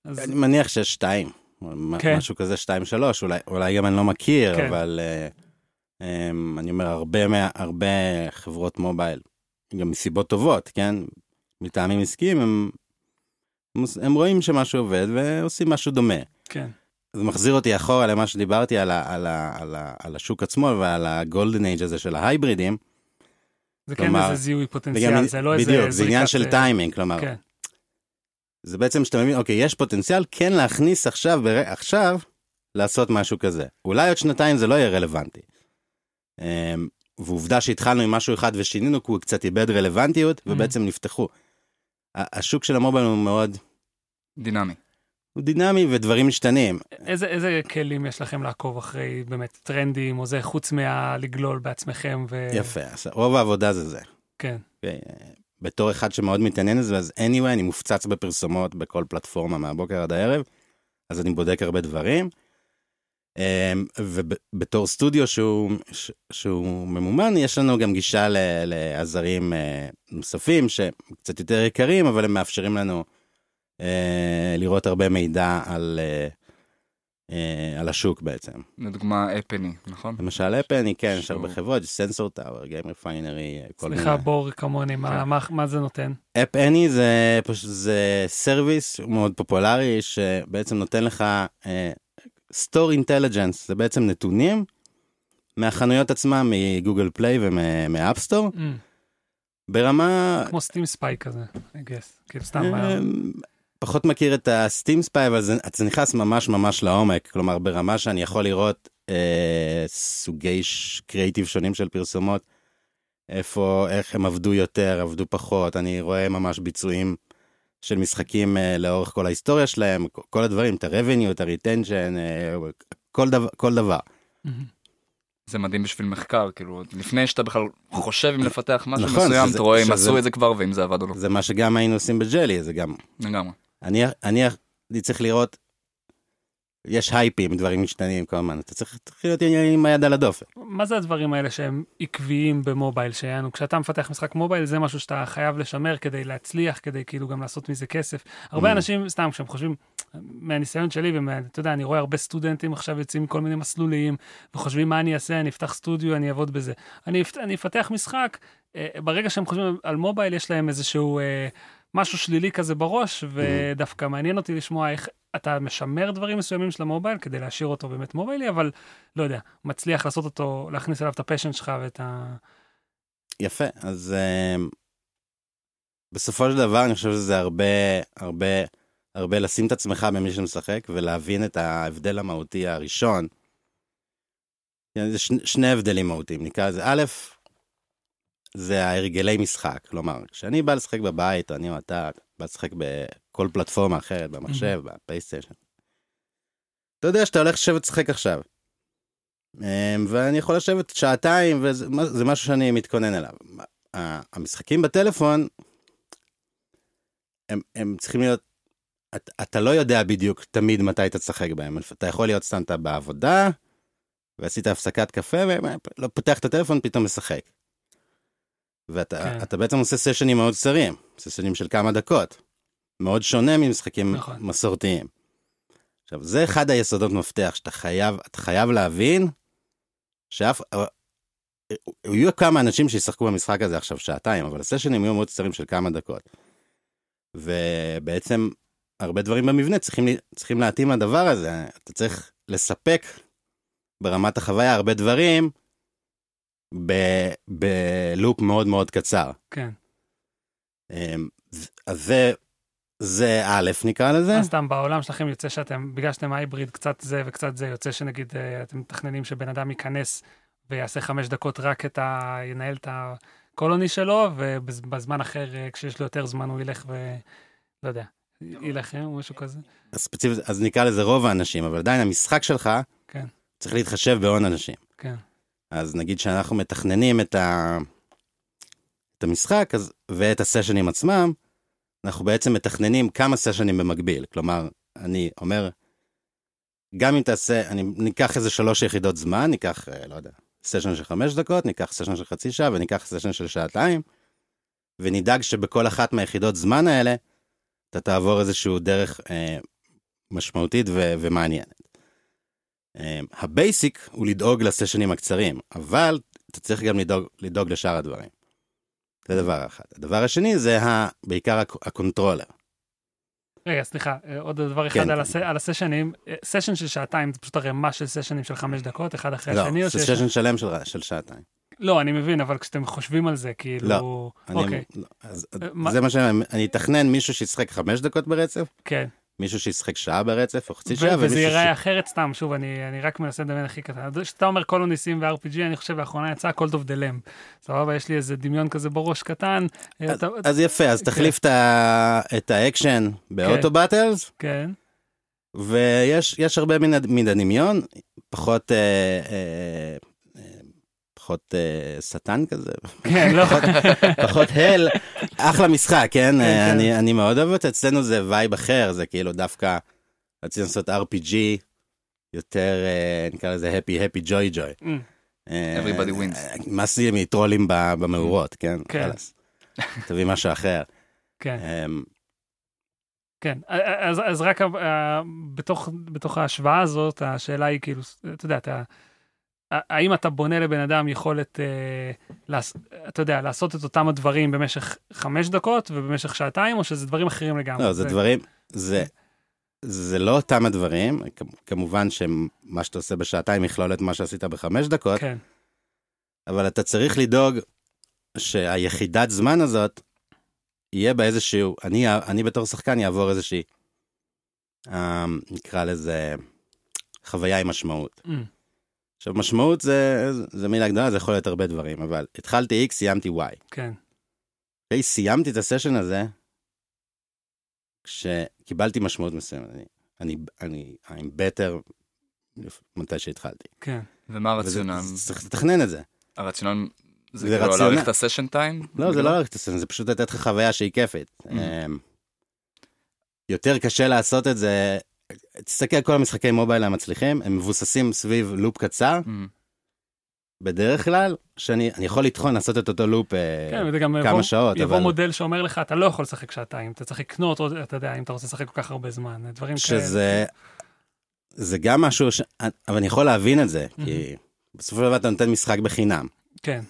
אז... אני מניח שיש שתיים, כן. משהו כזה שתיים שלוש, אולי, אולי גם אני לא מכיר, כן. אבל אה, אה, אני אומר, הרבה, הרבה חברות מובייל, גם מסיבות טובות, כן? מטעמים עסקיים, הם, הם, רואים שמשהו עובד ועושים משהו דומה. כן. זה מחזיר אותי אחורה למה שדיברתי על, ה, על, ה, על, ה, על השוק עצמו ועל הגולדן אייג' הזה של ההייברידים. זה כן כלומר, איזה זיהוי וגם- פוטנציאל, זה לא איזה בדיוק, זה עניין של אה, טיימינג, כלומר, כן, זה בעצם שאתה מבין, אוקיי, יש פוטנציאל כן להכניס עכשיו. עכשיו, לעשות משהו כזה. אולי עוד שנתיים זה לא יהיה רלוונטי. אמ, ועובדה שהתחלנו עם משהו אחד ושינינו, כי הוא קצת איבד רלוונטיות, Mm. ובעצם נפתחו. השוק של המובייל הוא מאוד, דינמי. הוא דינמי ודברים משתנים. איזה, איזה כלים יש לכם לעקוב אחרי באמת טרנדים או זה, חוץ מהלגלול בעצמכם ו... יפה, אז רוב העבודה זה זה. כן, ו- בתור אחד שמאוד מתעניין בזה, אז anyway, אני מופצץ בפרסומות בכל פלטפורמה מהבוקר עד הערב, אז אני בודק הרבה דברים. אמ, ובתור סטודיו שהוא, שהוא ממומן, יש לנו גם גישה לעזרים אה, נוספים שקצת יותר יקרים, אבל הם מאפשרים לנו אה, לראות הרבה מידע על, אה, על השוק בעצם. לדוגמה אפני, נכון? למשל אפני, כן, יש הרבה חברות, יש סנסור טאוור, גיים רפיינרי, כל מיני. סליחה, בור כמוני, מה- כן. מה- מה זה נותן? App Annie זה פשוט זה service מאוד פופולרי שבעצם נותן לך store intelligence זה בעצם נתונים מהחנויות עצמם מ Google Play ומ App Store Mm, ברמה כמו Steam Spy כזה, I guess. כאילו סתם... אה, פחות מכיר את ה Steam Spy אבל זה, זה נכנס ממש ממש לעומק כלומר ברמה שאני יכול לראות אה, סוגי קריאיטיב שונים של פרסומות. איפה איך הם עבדו יותר עבדו פחות אני רואה ממש ביצועים של משחקים אה, לאורך כל ההיסטוריה שלהם כל הדברים את ה-revenue את ה-retention אה, כל דבר כל דבר מהמם. זה מדהים בשביל מחקר, כאילו, לפני שאתה בכלל חושב אם [COUGHS] לפתח משהו נכון, מסוים, אתה רואה אם עשו את זה כבר ואם זה עבד או לא. זה מה שגם היינו עושים בג'לי זה גם לגמרי. אני אני אני צריך לראות. יש הייפים דברים משתנים כל הזמן אתה צריך להיות עם היד על הדופק. מה זה הדברים האלה שהם עקביים במובייל שיענו כשאתה מפתח משחק מובייל זה משהו שאתה חייב לשמר כדי להצליח כדי כאילו גם לעשות מזה כסף הרבה Mm. אנשים סתם כשהם חושבים מהניסיון שלי ואתה יודע אני רואה הרבה סטודנטים עכשיו יוצאים מכל מיני מסלולים וחושבים מה אני אעשה אני אפתח סטודיו אני אעבוד בזה אני אני אפתח משחק אה, ברגע שהם חושבים על מובייל יש להם איזשהו אה, משהו שלילי כזה בראש ודווקא מעניין אותי לשמוע איך אתה משמר דברים מסוימים של המובייל כדי להשאיר אותו באמת מוביילי אבל לא יודע, מצליח לעשות אותו, להכניס אליו את הפשן שלך ואת ה... יפה אז um, בסופו של דבר אני חושב שזה הרבה הרבה הרבה לשים את עצמך במי שמשחק ולהבין את ההבדל המהותי הראשון. כן, זה שני, שני הבדלים מהותיים נקרא לזה א' זה ההרגלי משחק כלומר כשאני בא לשחק בבית אני או אתה בא לשחק בכל פלטפורמה אחרת במחשב בפלייסטיישן. אתה יודע שאתה הולך לשבת לשחק עכשיו. אמ, ואני יכול לשבת שעתיים וזה משהו שאני מתכונן אליו. המשחקים בטלפון הם, הם צריכים להיות אתה, אתה לא יודע בדיוק תמיד מתי אתה תשחק בהם אתה יכול להיות סתם אתה בעבודה ועשית הפסקת קפה ולא פותח את הטלפון פתאום משחק. ואתה כן. בעצם עושה סשנים מאוד קצרים סשנים של כמה דקות. מאוד שונה ממשחקים נכון. מסורתיים. עכשיו זה אחד היסודות מפתח שאתה חייב אתה חייב להבין שאף אה, יהיו כמה אנשים שישחקו במשחק הזה עכשיו שעתיים אבל הסשנים יהיו מאוד קצרים של כמה דקות. ובעצם הרבה דברים במבנה צריכים צריכים להתאים לדבר הזה אתה צריך לספק ברמת החוויה הרבה דברים בלופ מאוד מאוד קצר. כן. אמ, אז זה זה א' נקרא לזה. אז סתם בעולם שלכם יוצא שאתם, בגלל שאתם הייבריד קצת זה וקצת זה, יוצא שנגיד אה, אתם מתכננים שבן אדם ייכנס ויעשה חמש דקות רק את ה... ינהל את הקולוני שלו, ובזמן אחר, אה, כשיש לו יותר זמן, הוא ילך ו... לא יודע, ילך או משהו כזה. אז ספציפית אז נקרא לזה רוב האנשים אבל עדיין המשחק שלך כן. צריך להתחשב בהון אנשים. כן. אז נגיד שאנחנו מתכננים את, ה... את המשחק אז... ואת הסשנים עצמם, אנחנו בעצם מתכננים כמה סשנים במקביל. כלומר, אני אומר, גם אם תעשה, אני ניקח איזה שלוש יחידות זמן, ניקח, אה, לא יודע, סשן של חמש דקות, ניקח סשן של חצי שעה וניקח סשן של שעתיים, ונדאג שבכל אחת מהיחידות זמן האלה, אתה תעבור איזשהו דרך אה, משמעותית ו- ומעניינת. אה, ה basic הוא לדאוג לסשנים הקצרים, אבל אתה צריך גם לדאוג, לדאוג לשאר הדברים. זה דבר אחד. הדבר השני זה ה, בעיקר הק- ה controller. רגע, סליחה, אה, עוד דבר אחד כן. על, הס... על הסשנים. אה, סשן של שעתיים זה פשוט ערימה של סשנים של חמש דקות, אחד אחרי לא, השני, או זה שיש... סשן שלם של, של שעתיים. לא, אני מבין, אבל כשאתם חושבים על זה, כאילו... לא, אני, אוקיי, לא, אז, אה, מה- זה מה שאני, אני אתכנן מישהו שישחק חמש דקות ברצף, כן. מישהו שישחק שעה ברצף או חצי שעה, וזה ייראה. אחרת סתם, שוב, אני, אני רק מנסה לדמיין הכי קטן. כשאתה אומר colony sim ו-RPG, אני חושב לאחרונה יצא Cult of the Lamb. סבבה, יש לי איזה דמיון כזה בראש קטן. אה, אז, אתה- אז יפה, אז כן. תחליף את, האקשן באוטו battles, כן, ויש יש הרבה מן, הד- מן הדמיון, פחות, אה, אה, פחות אה, שטן כזה, כן, לא, פחות הל, אחלה משחק, כן? אה, כן. אני, אני מאוד אוהב אותו, אצלנו זה vibe אחר, זה כאילו דווקא, רצינו לעשות RPG, יותר, אה, נקרא לזה happy happy joy joy. Mm, אה, Everybody wins. אה, מסי מטרולים במאורות, כן? כן. חלאס. תביא משהו אחר. כן, אמ, כן, אז, אז רק uh, בתוך, בתוך ההשוואה הזאת, השאלה היא כאילו, אתה יודע, אתה, האם אתה בונה לבן אדם יכולת, uh, לעש, אתה יודע, לעשות את אותם הדברים במשך חמש דקות ובמשך שעתיים, או שזה דברים אחרים לגמרי? לא, זה, זה דברים, זה, זה לא אותם הדברים, כמובן שמה שאתה עושה בשעתיים יכלול את מה שעשית בחמש דקות, כן. אבל אתה צריך לדאוג שהיחידת זמן הזאת, יהיה בה איזשהו, אני, אני בתור שחקן אעבור איזושהי, אה, נקרא לזה, חוויה עם משמעות. Mm. עכשיו, משמעות זה, זה מילה גדולה, זה יכול להיות הרבה דברים, אבל התחלתי X, סיימתי Y. כן. Okay, סיימתי את הסשן הזה, כשקיבלתי משמעות מסוימת. אני, אני, אני, I'm better מתי שהתחלתי. כן. ומה הרציונל? צריך לתכנן את זה. הרציונל זה זה כאילו רציונל. להאריך את הסשן טיים? לא, זה לא להאריך את הסשן, זה פשוט לתת לך חוויה שהיא כיפית. Mm. אמ, יותר קשה לעשות את זה, תסתכל על כל המשחקי מובייל המצליחים, הם מבוססים סביב לופ קצר, Mm. בדרך כלל, שאני אני יכול לטחון לעשות את אותו לופ אה, כן, גם כמה יבוא, שעות, יבוא אבל מודל שאומר לך, אתה לא יכול לשחק שעתיים, אתה צריך לקנות עוד, אתה יודע, אם אתה רוצה לשחק כל כך הרבה זמן, דברים כאלה. שזה זה גם משהו, ש... אבל אני יכול להבין את זה, כי בסופו של דבר אתה נותן משחק בחינם. כן,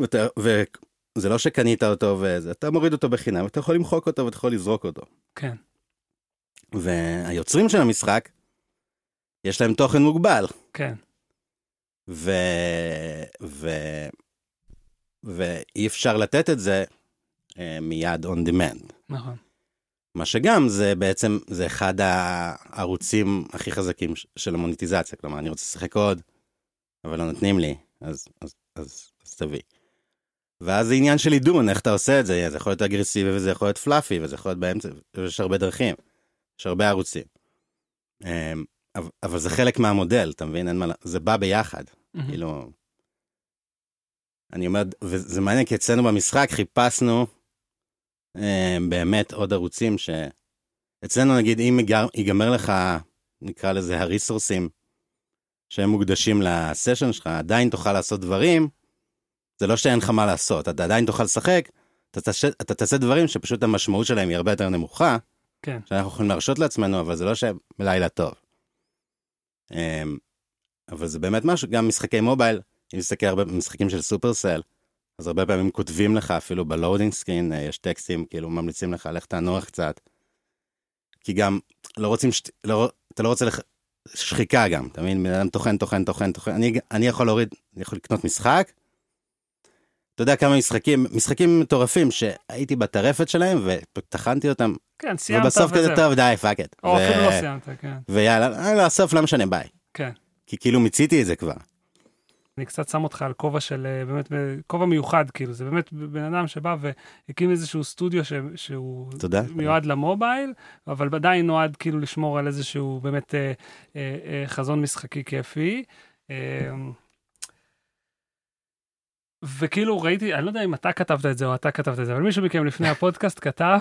ואתה- וזה לא שקנית אותו וזה, אתה מוריד אותו בחינם, אתה יכול למחוק אותו ואתה יכול לזרוק אותו. כן, והיוצרים של המשחק, יש להם תוכן מוגבל, כן, ו... ו... ואי אפשר לתת את זה אה, מיד on demand. נכון. מה שגם זה בעצם, זה אחד הערוצים הכי חזקים של המוניטיזציה. כלומר, אני רוצה לשחק עוד, אבל לא נותנים לי, אז, אז, אז, אז תביא. ואז זה עניין של עידון, איך אתה עושה את זה, זה יכול להיות אגרסיבי וזה יכול להיות פלאפי וזה יכול להיות באמצע, יש הרבה דרכים, יש הרבה ערוצים. אמ, אבל, זה חלק מהמודל, אתה מבין? אין מה, זה בא ביחד. כאילו... אני אומר, וזה מעניין, כי אצלנו במשחק חיפשנו אה, באמת עוד ערוצים ש... אצלנו נגיד, אם ייגמר לך, נקרא לזה הריסורסים, שהם מוקדשים לסשן שלך, עדיין תוכל לעשות דברים, זה לא שאין לך מה לעשות, אתה עדיין תוכל לשחק, אתה תעשה, אתה תעשה דברים שפשוט המשמעות שלהם היא הרבה יותר נמוכה, כן, שאנחנו יכולים להרשות לעצמנו, אבל זה לא שלילה טוב. אמ, אבל זה באמת משהו, גם משחקי מובייל, אם תסתכל הרבה במשחקים של סופרסל, אז הרבה פעמים כותבים לך, אפילו ב loading screen, אה, יש טקסטים, כאילו ממליצים לך, לך תנוח קצת. כי גם לא רוצים, שת... לא... אתה לא רוצה לח... שחיקה גם, אתה מבין? בן אדם טוחן, טוחן, טוחן, טוחן. אני, אני יכול להוריד, אני יכול לקנות משחק. אתה יודע כמה משחקים, משחקים מטורפים שהייתי בטרפת שלהם וטחנתי אותם, כן, סיימת ובסוף כזה וזהו. טוב, די, fuck it. או אפילו לא סיימת, כן, ויאללה, לסוף לא משנה, ביי. כן. כי כאילו מיציתי את זה כבר. אני קצת שם אותך על כובע של, אה, באמת, אה, כובע מיוחד, כאילו, זה באמת בן אדם שבא והקים איזשהו סטודיו ש, שהוא תודה. מיועד למובייל, אבל עדיין נועד כאילו לשמור על איזשהו באמת אה, אה, אה, חזון משחקי כיפי. אה, וכאילו ראיתי, אני לא יודע אם אתה כתבת את זה או אתה כתבת את זה, אבל מישהו מכם לפני הפודקאסט כתב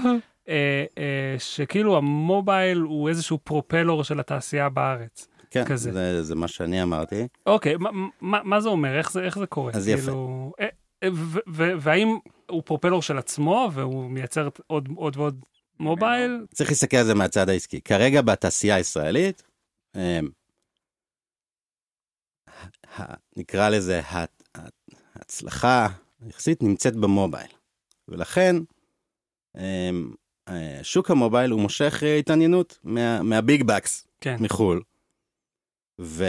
אה, אה, שכאילו המובייל הוא איזשהו פרופלור של התעשייה בארץ. כן, כזה. זה, זה מה שאני אמרתי. אוקיי, מה, מה, מה זה אומר? איך זה, איך זה קורה? אז יפה. כאילו, אה, אה, ו- ו- והאם הוא פרופלור של עצמו והוא מייצר עוד, עוד ועוד מובייל? צריך להסתכל על זה מהצד העסקי. כרגע בתעשייה הישראלית, אמ, ה- נקרא לזה, ההצלחה יחסית נמצאת במובייל. ולכן, אמ, אה, שוק המובייל הוא מושך אה, התעניינות מה- מהביג בקס כן, מחו"ל. ו...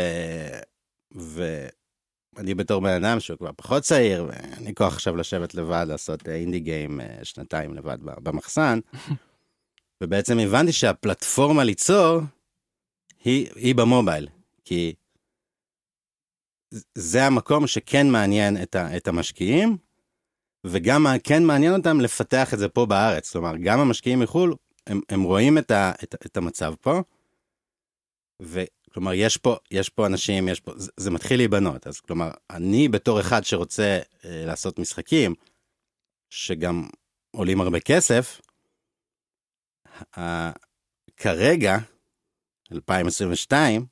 ואני בתור בן אדם שהוא כבר פחות צעיר, ואין לי כוח עכשיו לשבת לבד, לעשות אה, אינדי גיים שנתיים לבד במחסן. [LAUGHS] ובעצם הבנתי שהפלטפורמה ליצור היא, היא במובייל, כי זה המקום שכן מעניין את, ה, את המשקיעים, וגם כן מעניין אותם לפתח את זה פה בארץ. כלומר, גם המשקיעים מחו"ל, הם, הם רואים את, ה, את, את המצב פה, וכלומר, יש פה, יש פה אנשים, יש פה, זה, זה מתחיל להיבנות. אז כלומר, אני בתור אחד שרוצה אה, לעשות משחקים, שגם עולים הרבה כסף, ה- כרגע, 2022,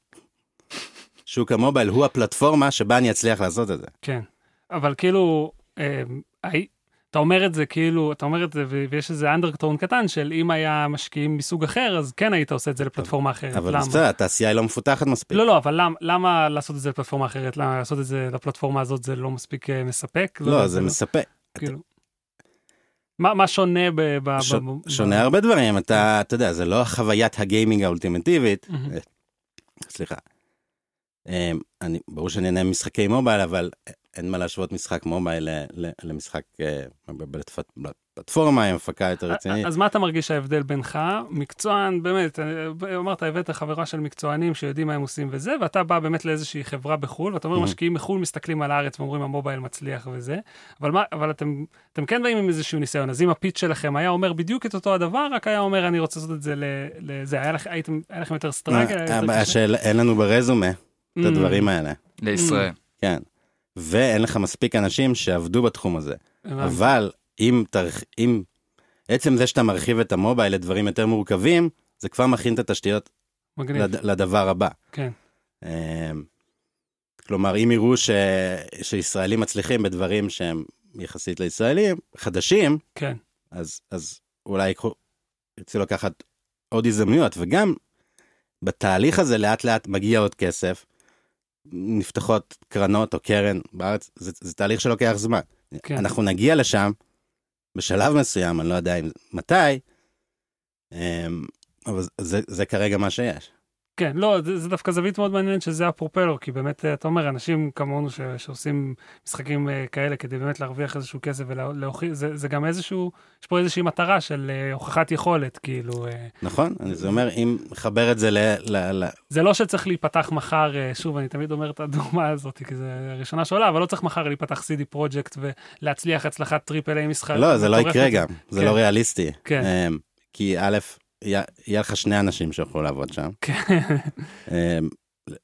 שוק המובייל הוא הפלטפורמה שבה אני אצליח לעשות את זה. כן. אבל כאילו, אה, אתה אומר את זה כאילו, אתה אומר את זה, ויש איזה אנדרטון קטן של אם היה משקיעים מסוג אחר, אז כן היית עושה את זה לפלטפורמה אחרת. אבל? בסדר, התעשייה היא לא מפותחת מספיק. לא, לא, אבל למה, למה לעשות את זה לפלטפורמה אחרת? למה לעשות את זה לפלטפורמה הזאת זה לא מספיק אה, מספק? לא, יודע, זה מספק. כאילו... מה, מה שונה ב... ב, ש- ב, ב שונה הרבה דברים, אתה, אתה יודע, זה לא חוויית הגיימינג האולטימטיבית. אה, סליחה. אה, אני, ברור שאני נהנה ממשחקי מובייל, אבל אין מה להשוות משחק מובייל למשחק אה, בפלט- בפלטפורמה עם הפקה יותר רצינית. אז מה אתה מרגיש ההבדל בינך, מקצוען, באמת, אה, אמרת, הבאת חברה של מקצוענים שיודעים מה הם עושים וזה, ואתה בא באמת לאיזושהי חברה בחו"ל, ואתה אומר, Mhm. משקיעים מחו"ל מסתכלים על הארץ ואומרים, המובייל מצליח וזה, אבל מה, אבל אתם, אתם כן באים עם איזשהו ניסיון, אז אם הפיץ שלכם היה אומר בדיוק את אותו הדבר, רק היה אומר, אני רוצה לעשות את זה לזה, היה לכ- היה לכם יותר סטראגל? הבעיה קשה? שאין לנו ברזומה את Mm, הדברים האלה, לישראל. כן. ואין לך מספיק אנשים שעבדו בתחום הזה. אבל אם תרח... אם עצם זה שאתה מרחיב את המובייל לדברים יותר מורכבים, זה כבר מכין את התשתיות לד... לדבר הבא. כן. אמ, כלומר, אם יראו ש... שישראלים מצליחים בדברים שהם יחסית לישראלים, חדשים, כן, אז, אז אולי יקחו, ירצו לקחת עוד הזדמנויות, וגם בתהליך הזה לאט לאט מגיע עוד כסף, נפתחות קרנות או קרן בארץ, זה, זה תהליך שלוקח זמן. כן. אנחנו נגיע לשם בשלב מסוים, אני לא יודע אם, מתי, אמ, אבל זה, זה כרגע מה שיש. כן, לא, זה, זה דווקא זווית מאוד מעניינת שזה הפרופלר, כי באמת, אה, אתה אומר, אנשים כמונו ש, שעושים משחקים אה, כאלה כדי באמת להרוויח איזשהו כסף ולהוכיח, זה, זה גם איזשהו, יש פה איזושהי מטרה של אה, הוכחת יכולת, כאילו, אה, נכון? אני זה אומר, אם מחבר את זה ל... ל, ל זה לא שצריך להיפתח מחר, אה, שוב, אני תמיד אומר את הדוגמה הזאת, כי זה הראשונה שעולה, אבל לא צריך מחר להיפתח CD Projekt ולהצליח הצלחת triple A מסחר. לא, זה לא. יקרה גם, זה כן. לא ריאליסטי. כן. אמ, כי א', יהיה לך שני אנשים שיוכלו לעבוד שם. כן, אמ,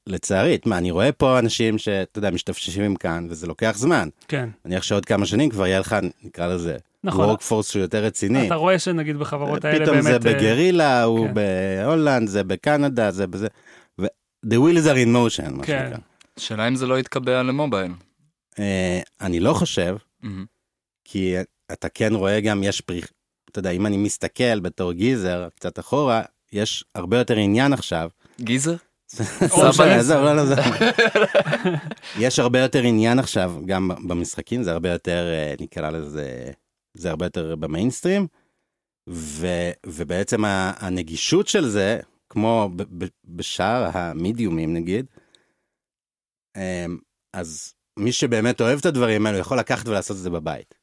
לצערי, מה, אני רואה פה אנשים שאתה יודע, משתפשפים כאן, וזה לוקח זמן. כן, נניח שעוד כמה שנים כבר יהיה לך, נקרא לזה, נכון. workforce שהוא יותר רציני. אתה רואה שנגיד בחברות האלה פתאום באמת... זה אה, בגרילה, הוא כן. בהולנד, זה בקנדה, זה בזה. ו- The wheels are in motion, מה כן. שנקרא. השאלה אם זה לא יתקבע למובייל. אה, אני לא חושב, מהמם. כי אתה כן רואה גם, יש פריח, אתה יודע, אם אני מסתכל בתור גיזר, קצת אחורה, יש הרבה יותר עניין עכשיו. גיזר? [LAUGHS] עזוב, לא, לא, זה... [LAUGHS] יש הרבה יותר עניין עכשיו, גם במשחקים, זה הרבה יותר, אה, נקרא לזה, זה הרבה יותר במיינסטרים, ו, ובעצם הנגישות של זה, כמו בשאר המידיומים נגיד, אמ, אז מי שבאמת אוהב את הדברים האלו יכול לקחת ולעשות את זה בבית.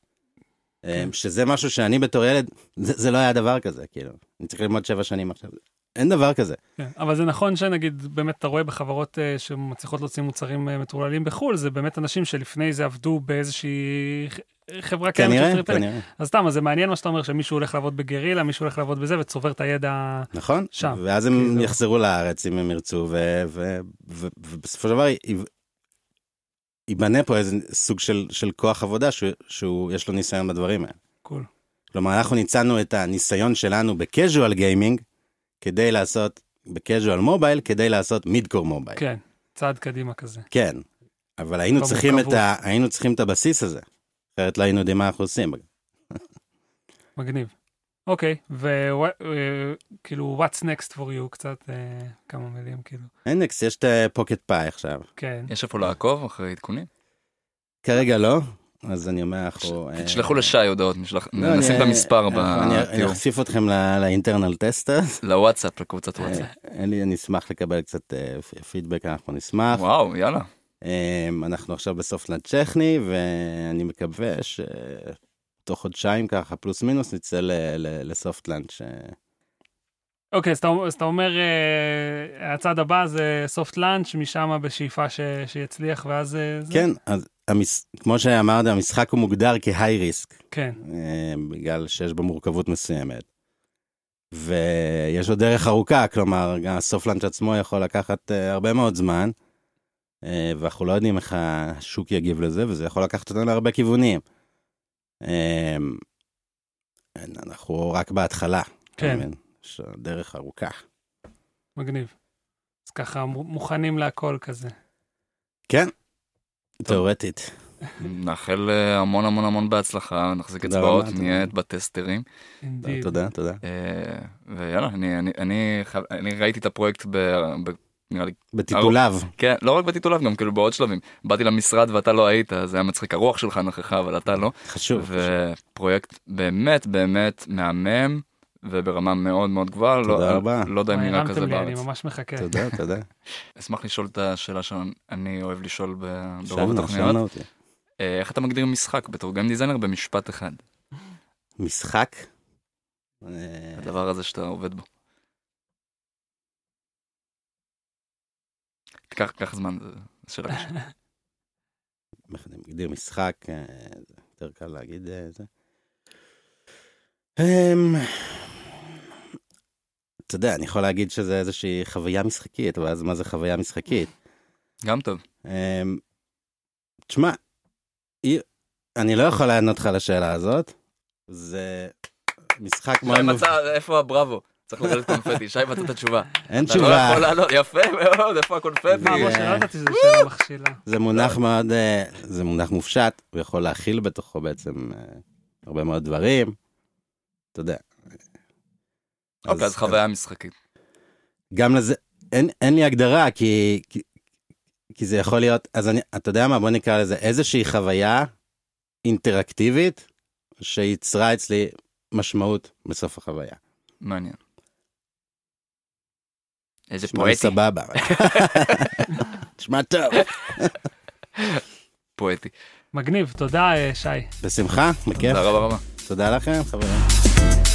אמ, שזה משהו שאני בתור ילד, זה, זה לא היה דבר כזה, כאילו, אני צריך ללמוד שבע שנים עכשיו, אין דבר כזה. כן, אבל זה נכון שנגיד באמת אתה רואה בחברות uh, שמצליחות להוציא מוצרים uh, מטורללים בחו"ל, זה באמת אנשים שלפני זה עבדו באיזושהי חברה קיימת של כנראה, triple. כנראה. אז סתם, אז זה מעניין מה שאתה אומר, שמישהו הולך לעבוד בגרילה, מישהו הולך לעבוד בזה וצובר את הידע. נכון? שם. ואז הם כאילו. יחזרו לארץ אם הם ירצו, ובסופו של דבר ייבנה פה איזה סוג של, של כוח עבודה שהוא, שהוא, יש לו ניסיון בדברים האלה. cool. כלומר, אנחנו ניצלנו את הניסיון שלנו ב casual gaming, כדי לעשות, ב casual mobile, כדי לעשות midcore mobile. כן, צעד קדימה כזה. כן. אבל היינו. צריכים, את ה, היינו צריכים את הבסיס הזה, אחרת לא היינו יודעים מה אנחנו עושים. מגניב. אוקיי, וכאילו, what's next for you, קצת אה, כמה מילים, כאילו. אינדקס, יש את פוקט פאי עכשיו. כן. יש איפה לעקוב אחרי עדכונים? כרגע לא, אז אני אומר, אנחנו... אה, תשלחו לשי הודעות, לא, נשים את המספר אני- אני. אחשיף אתכם לאינטרנל טסטר. לוואטסאפ, לקבוצת וואטסאפ. אני אשמח לקבל קצת אה, פידבק, אנחנו נשמח. וואו, יאללה. אה, אנחנו עכשיו בסוף לנד טכני, ואני מקווה שתוך חודשיים ככה, פלוס מינוס, נצא לסופט לאנץ'. אה, אוקיי, אז אתה, אומר, אה, הצעד הבא זה סופט לאנץ', משם בשאיפה ש, שיצליח, ואז... אה, זה? כן, אז המס- כמו שאמרת, המשחק הוא מוגדר כהיי ריסק. כן, בגלל שיש בו מורכבות מסוימת. ויש עוד דרך ארוכה, כלומר, גם הסופלנץ' עצמו יכול לקחת אה, הרבה מאוד זמן, אה, ואנחנו לא יודעים איך השוק יגיב לזה, וזה יכול לקחת אותנו להרבה כיוונים. אה, אנחנו רק בהתחלה. כן. יש דרך ארוכה. מגניב. אז ככה, מוכנים להכל כזה. כן, תאורטית. נאחל אה, המון המון המון בהצלחה, נחזיק אצבעות, נהיה תודה. בטסטרים. תודה, תודה. אה, ויאללה, אני- ראיתי את הפרויקט נראה לי, בטיפוליו. כן, לא רק בטיטוליו, גם כאילו בעוד שלבים. באתי למשרד ואתה לא היית, זה היה מצחיק, הרוח שלך נכחה, אבל אתה לא. חשוב. ופרויקט באמת באמת מהמם, וברמה מאוד מאוד גבוהה. לא- תודה רבה. לא יודע אם נראה הרמתם כזה לי, אני בארץ. ממש מחכה. תודה, תודה. [LAUGHS] אשמח לשאול את השאלה שאני אוהב לשאול ב- ברוב התוכניות. אה, איך אתה מגדיר משחק בתור גיים דיזיינר במשפט אחד? משחק? הדבר הזה שאתה עובד בו. קח קח זמן, זו שאלה קשה. [LAUGHS] איך אני מגדיר משחק, אה, זה יותר קל להגיד אה, זה. אמ, אתה יודע, אני יכול להגיד שזה איזושהי חוויה משחקית, אבל אז מה זה חוויה משחקית? גם טוב. אמ, תשמע, אני לא יכול לענות לך על השאלה הזאת. זה משחק מאוד... איפה הבראבו? צריך לרדת קונפטי, שי מצא את התשובה. אין אתה לא תשובה, יכול יפה מאוד, איפה הקונפטי? מה, משה, לא ידעתי שזו שאלה מכשילה. זה מונח מאוד, אה, זה מונח מופשט, הוא יכול להכיל בתוכו בעצם אה, הרבה מאוד דברים. אתה יודע. אוקיי, אז חוויה משחקית. גם לזה, אין, לי הגדרה, כי, כי, כי זה יכול להיות, אז אני, אתה יודע מה, בוא נקרא לזה איזושהי חוויה אינטראקטיבית שייצרה אצלי משמעות בסוף החוויה. מעניין. איזה פואטי. סבבה. נשמע [LAUGHS] טוב. פואטי. מגניב, תודה, אה, שי. בשמחה, בכיף. תודה רבה רבה. תודה לכם, חברים.